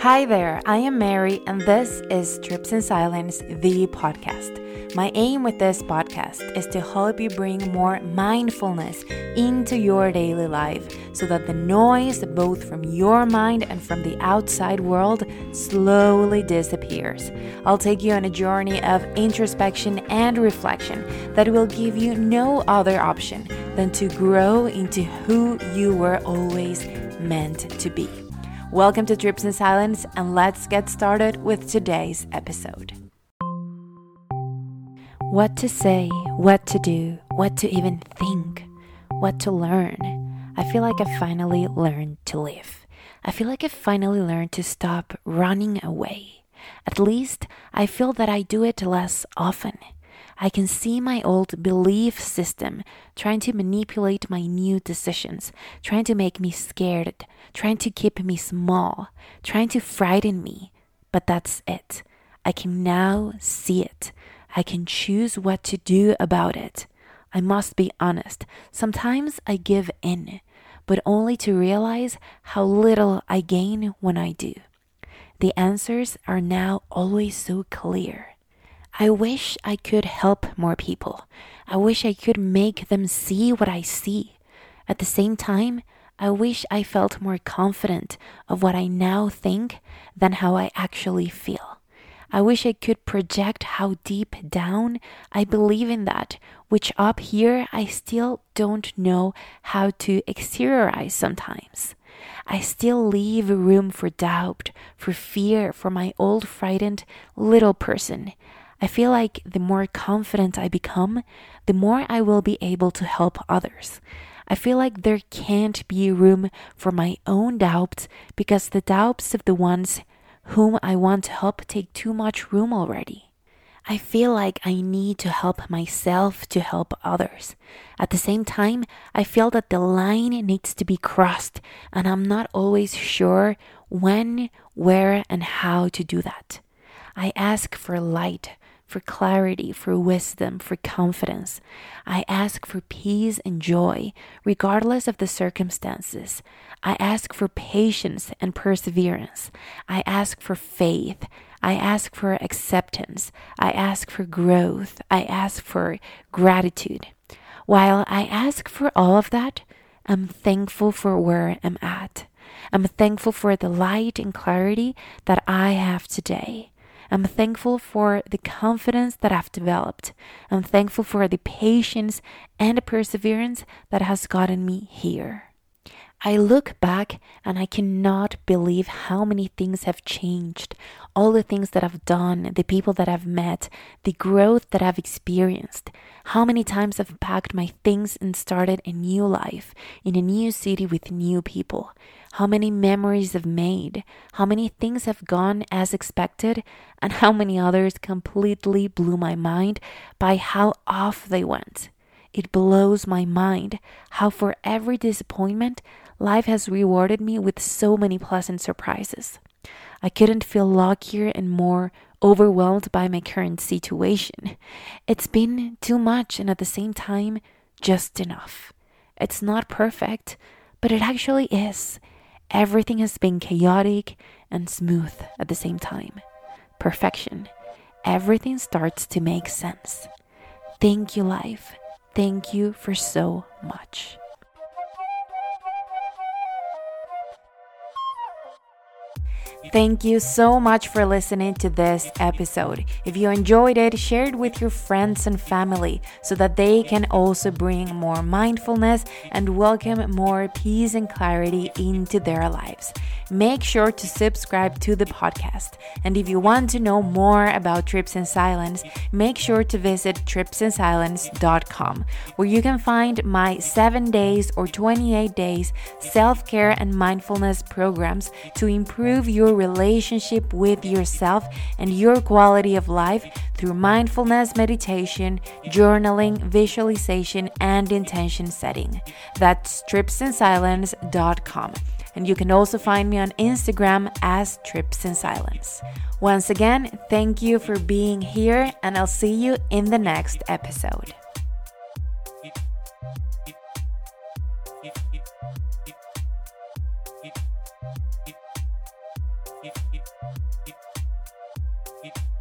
Hi there, I am Mary, and this is Trips in Silence, the podcast. My aim with this podcast is to help you bring more mindfulness into your daily life so that the noise, both from your mind and from the outside world, slowly disappears. I'll take you on a journey of introspection and reflection that will give you no other option than to grow into who you were always meant to be. Welcome to Trips in Silence, and let's get started with today's episode. What to say, what to do, what to even think, what to learn. I feel like I finally learned to live. I feel like I finally learned to stop running away. At least I feel that I do it less often. I can see my old belief system trying to manipulate my new decisions, trying to make me scared, trying to keep me small, trying to frighten me. But that's it. I can now see it. I can choose what to do about it. I must be honest. Sometimes I give in, but only to realize how little I gain when I do. The answers are now always so clear. I wish I could help more people. I wish I could make them see what I see. At the same time, I wish I felt more confident of what I now think than how I actually feel. I wish I could project how deep down I believe in that, which up here I still don't know how to exteriorize sometimes. I still leave room for doubt, for fear, for my old frightened little person. I feel like the more confident I become, the more I will be able to help others. I feel like there can't be room for my own doubts because the doubts of the ones whom I want to help take too much room already. I feel like I need to help myself to help others. At the same time, I feel that the line needs to be crossed, and I'm not always sure when, where, and how to do that. I ask for light, for clarity, for wisdom, for confidence. I ask for peace and joy, regardless of the circumstances. I ask for patience and perseverance. I ask for faith. I ask for acceptance. I ask for growth. I ask for gratitude. While I ask for all of that, I'm thankful for where I'm at. I'm thankful for the light and clarity that I have today. I'm thankful for the confidence that I've developed. I'm thankful for the patience and perseverance that has gotten me here. I look back and I cannot believe how many things have changed. All the things that I've done, the people that I've met, the growth that I've experienced. How many times I've packed my things and started a new life in a new city with new people. How many memories I've made. How many things have gone as expected, and how many others completely blew my mind by how off they went. It blows my mind how, for every disappointment, life has rewarded me with so many pleasant surprises. I couldn't feel luckier and more overwhelmed by my current situation. It's been too much and at the same time, just enough. It's not perfect, but it actually is. Everything has been chaotic and smooth at the same time. Perfection. Everything starts to make sense. Thank you, life. Thank you for so much. Thank you so much for listening to this episode. If you enjoyed it, share it with your friends and family so that they can also bring more mindfulness and welcome more peace and clarity into their lives. Make sure to subscribe to the podcast. And if you want to know more about Trips in Silence, make sure to visit tripsinsilence.com, where you can find my 7 days or 28 days self care and mindfulness programs to improve your relationship with yourself and your quality of life through mindfulness meditation, journaling, visualization, and intention setting. That's tripsinsilence.com. And you can also find me on Instagram as Trips in Silence. Once again, thank you for being here, and I'll see you in the next episode. Thank you.